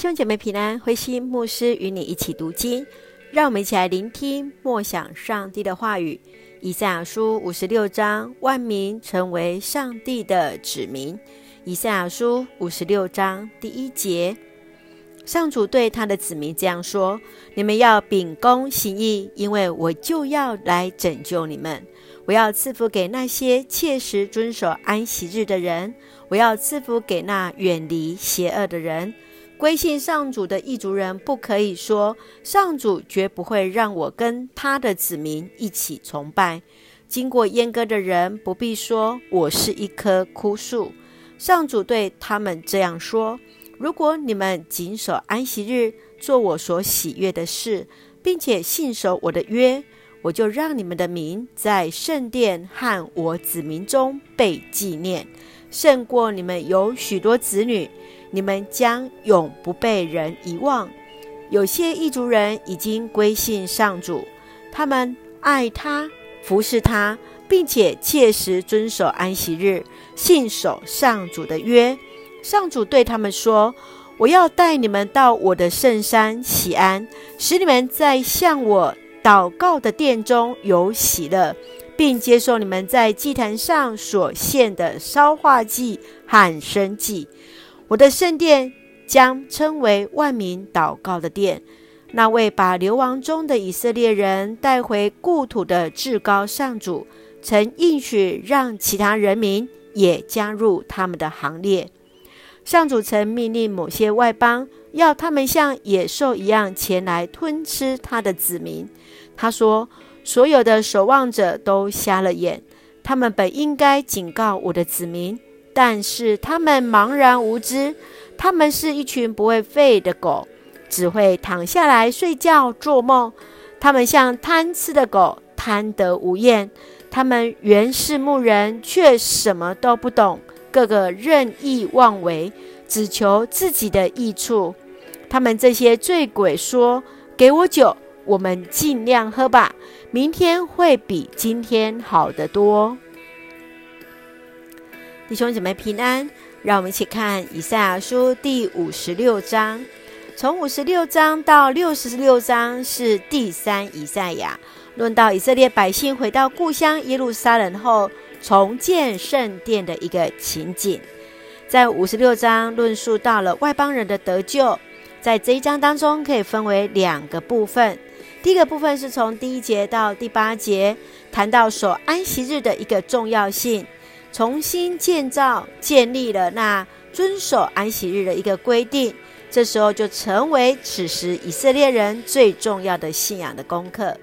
兄姐妹平安，慧心牧师与你一起读经，让我们一起来聆听默想上帝的话语。以赛亚书五十六章，万民成为上帝的子民。以赛亚书五十六章第一节，上主对他的子民这样说：你们要秉公行义，因为我就要来拯救你们。我要赐福给那些切实遵守安息日的人，我要赐福给那远离邪恶的人。归信上主的异族人不可以说，上主绝不会让我跟他的子民一起崇拜。经过阉割的人不必说，我是一棵枯树。上主对他们这样说：如果你们谨守安息日，做我所喜悦的事，并且信守我的约，我就让你们的名在圣殿和我子民中被纪念，胜过你们有许多子女。你们将永不被人遗忘。有些异族人已经归信上主，他们爱他，服侍他，并且切实遵守安息日，信守上主的约。上主对他们说：“我要带你们到我的圣山喜安，使你们在向我祷告的殿中有喜乐，并接受你们在祭坛上所献的烧化祭和生祭。”我的圣殿将称为万民祷告的殿。那位把流亡中的以色列人带回故土的至高上主，曾应许让其他人民也加入他们的行列。上主曾命令某些外邦，要他们像野兽一样前来吞吃他的子民。他说：“所有的守望者都瞎了眼，他们本应该警告我的子民。”但是他们茫然无知，他们是一群不会吠的狗，只会躺下来睡觉做梦。他们像贪吃的狗，贪得无厌。他们原是牧人，却什么都不懂，个个任意妄为，只求自己的益处。他们这些醉鬼说：“给我酒，我们尽量喝吧，明天会比今天好得多。”弟兄姐妹平安，让我们一起看以赛亚书第五十六章。从五十六章到六十六章是第三以赛亚，论到以色列百姓回到故乡耶路撒冷后重建圣殿的一个情景。在五十六章论述到了外邦人的得救，在这一章当中可以分为两个部分。第一个部分是从第一节到第八节，谈到守安息日的一个重要性。重新建造、建立了那遵守安息日的一个规定，这时候就成为此时以色列人最重要的信仰的功课。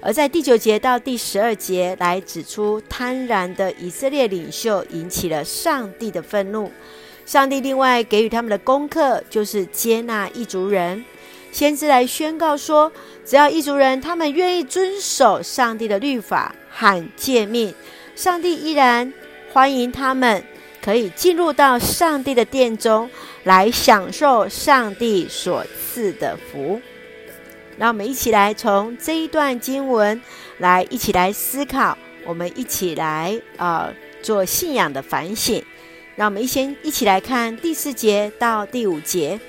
而在第九节到第十二节来指出，贪婪的以色列领袖引起了上帝的愤怒。上帝另外给予他们的功课，就是接纳异族人。先知来宣告说，只要异族人他们愿意遵守上帝的律法和诫命，上帝依然。欢迎他们可以进入到上帝的殿中来享受上帝所赐的福。让我们一起来从这一段经文来一起来思考，我们一起来呃做信仰的反省。让我们一先一起来看第四节到第五节。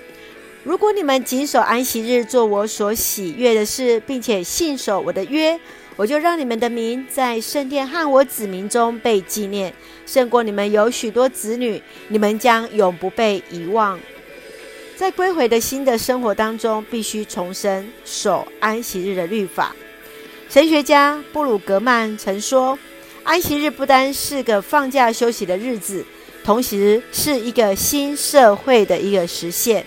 如果你们谨守安息日，做我所喜悦的事，并且信守我的约。我就让你们的名在圣殿和我子民中被纪念，胜过你们有许多子女，你们将永不被遗忘。在归回的新的生活当中，必须重申守安息日的律法。神学家布鲁格曼曾说，安息日不单是个放假休息的日子，同时是一个新社会的一个实现。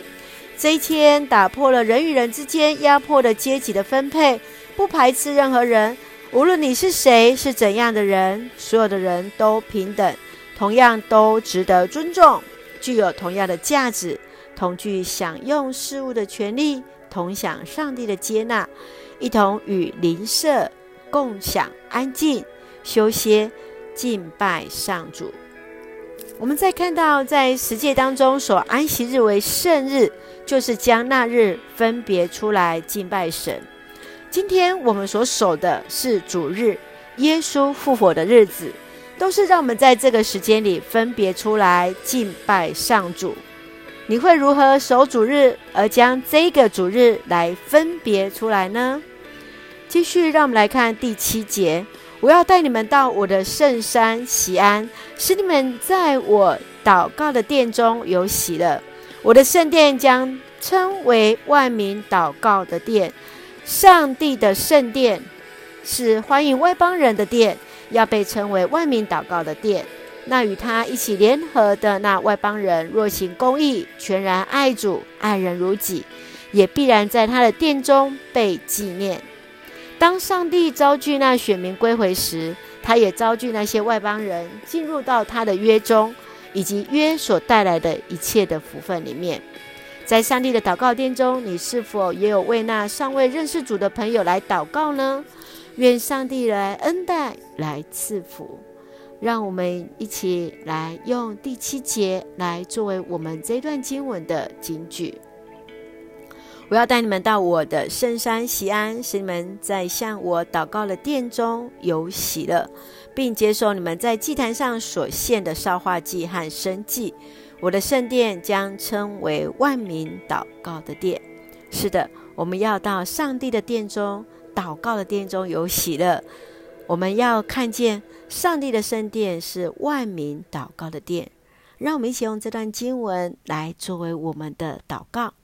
这一天打破了人与人之间压迫的阶级的分配。不排斥任何人，无论你是谁，是怎样的人，所有的人都平等，同样都值得尊重，具有同样的价值，同具享用事物的权利，同享上帝的接纳，一同与邻舍共享安静、休歇、敬拜上主。我们再看到，在十诫当中，所安息日为圣日，就是将那日分别出来敬拜神。今天我们所守的是主日，耶稣复活的日子，都是让我们在这个时间里分别出来敬拜上主。你会如何守主日，而将这个主日来分别出来呢？继续，让我们来看第七节。我要带你们到我的圣山锡安，使你们在我祷告的殿中有喜乐。我的圣殿将称为万民祷告的殿。上帝的圣殿是欢迎外邦人的殿，要被称为万民祷告的殿。那与他一起联合的那外邦人，若行公义，全然爱主，爱人如己，也必然在他的殿中被纪念。当上帝召聚那选民归回时，他也召聚那些外邦人进入到他的约中，以及约所带来的一切的福分里面。在上帝的祷告殿中，你是否也有为那尚未认识主的朋友来祷告呢？愿上帝来恩待，来赐福。让我们一起来用第七节来作为我们这段经文的警句。我要带你们到我的圣山锡安，使你们在向我祷告的殿中有喜乐，并接受你们在祭坛上所献的烧化祭和生祭。我的圣殿将称为万民祷告的殿。是的，我们要到上帝的殿中，祷告的殿中有喜乐。我们要看见。上帝的圣殿是万民祷告的殿，让我们一起用这段经文来作为我们的祷告。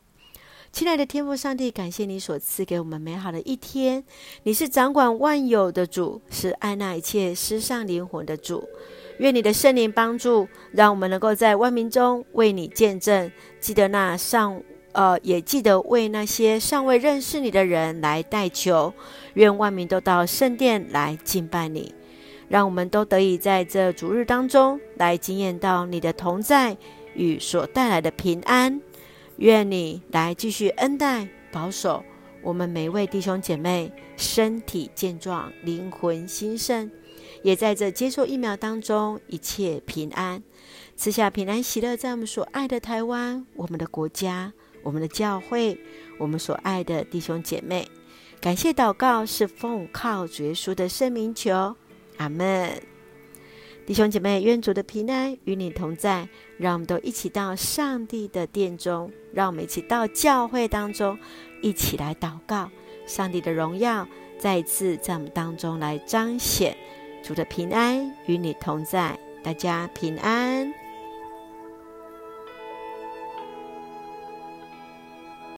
亲爱的天父上帝，感谢你所赐给我们美好的一天。你是掌管万有的主，是爱那一切失丧灵魂的主。愿你的圣灵帮助，让我们能够在万民中为你见证。记得那上，呃，也记得为那些尚未认识你的人来代求。愿万民都到圣殿来敬拜你。让我们都得以在这主日当中来经验到你的同在与所带来的平安。愿你来继续恩待、保守我们每位弟兄姐妹，身体健壮，灵魂兴盛，也在这接受疫苗当中一切平安，赐下平安喜乐，在我们所爱的台湾、我们的国家、我们的教会、我们所爱的弟兄姐妹。感谢祷告是奉靠主耶稣的圣名求。阿门，弟兄姐妹，愿主的平安与你同在。让我们都一起到上帝的殿中，让我们一起到教会当中，一起来祷告。上帝的荣耀再一次在我们当中来彰显。主的平安与你同在，大家平安。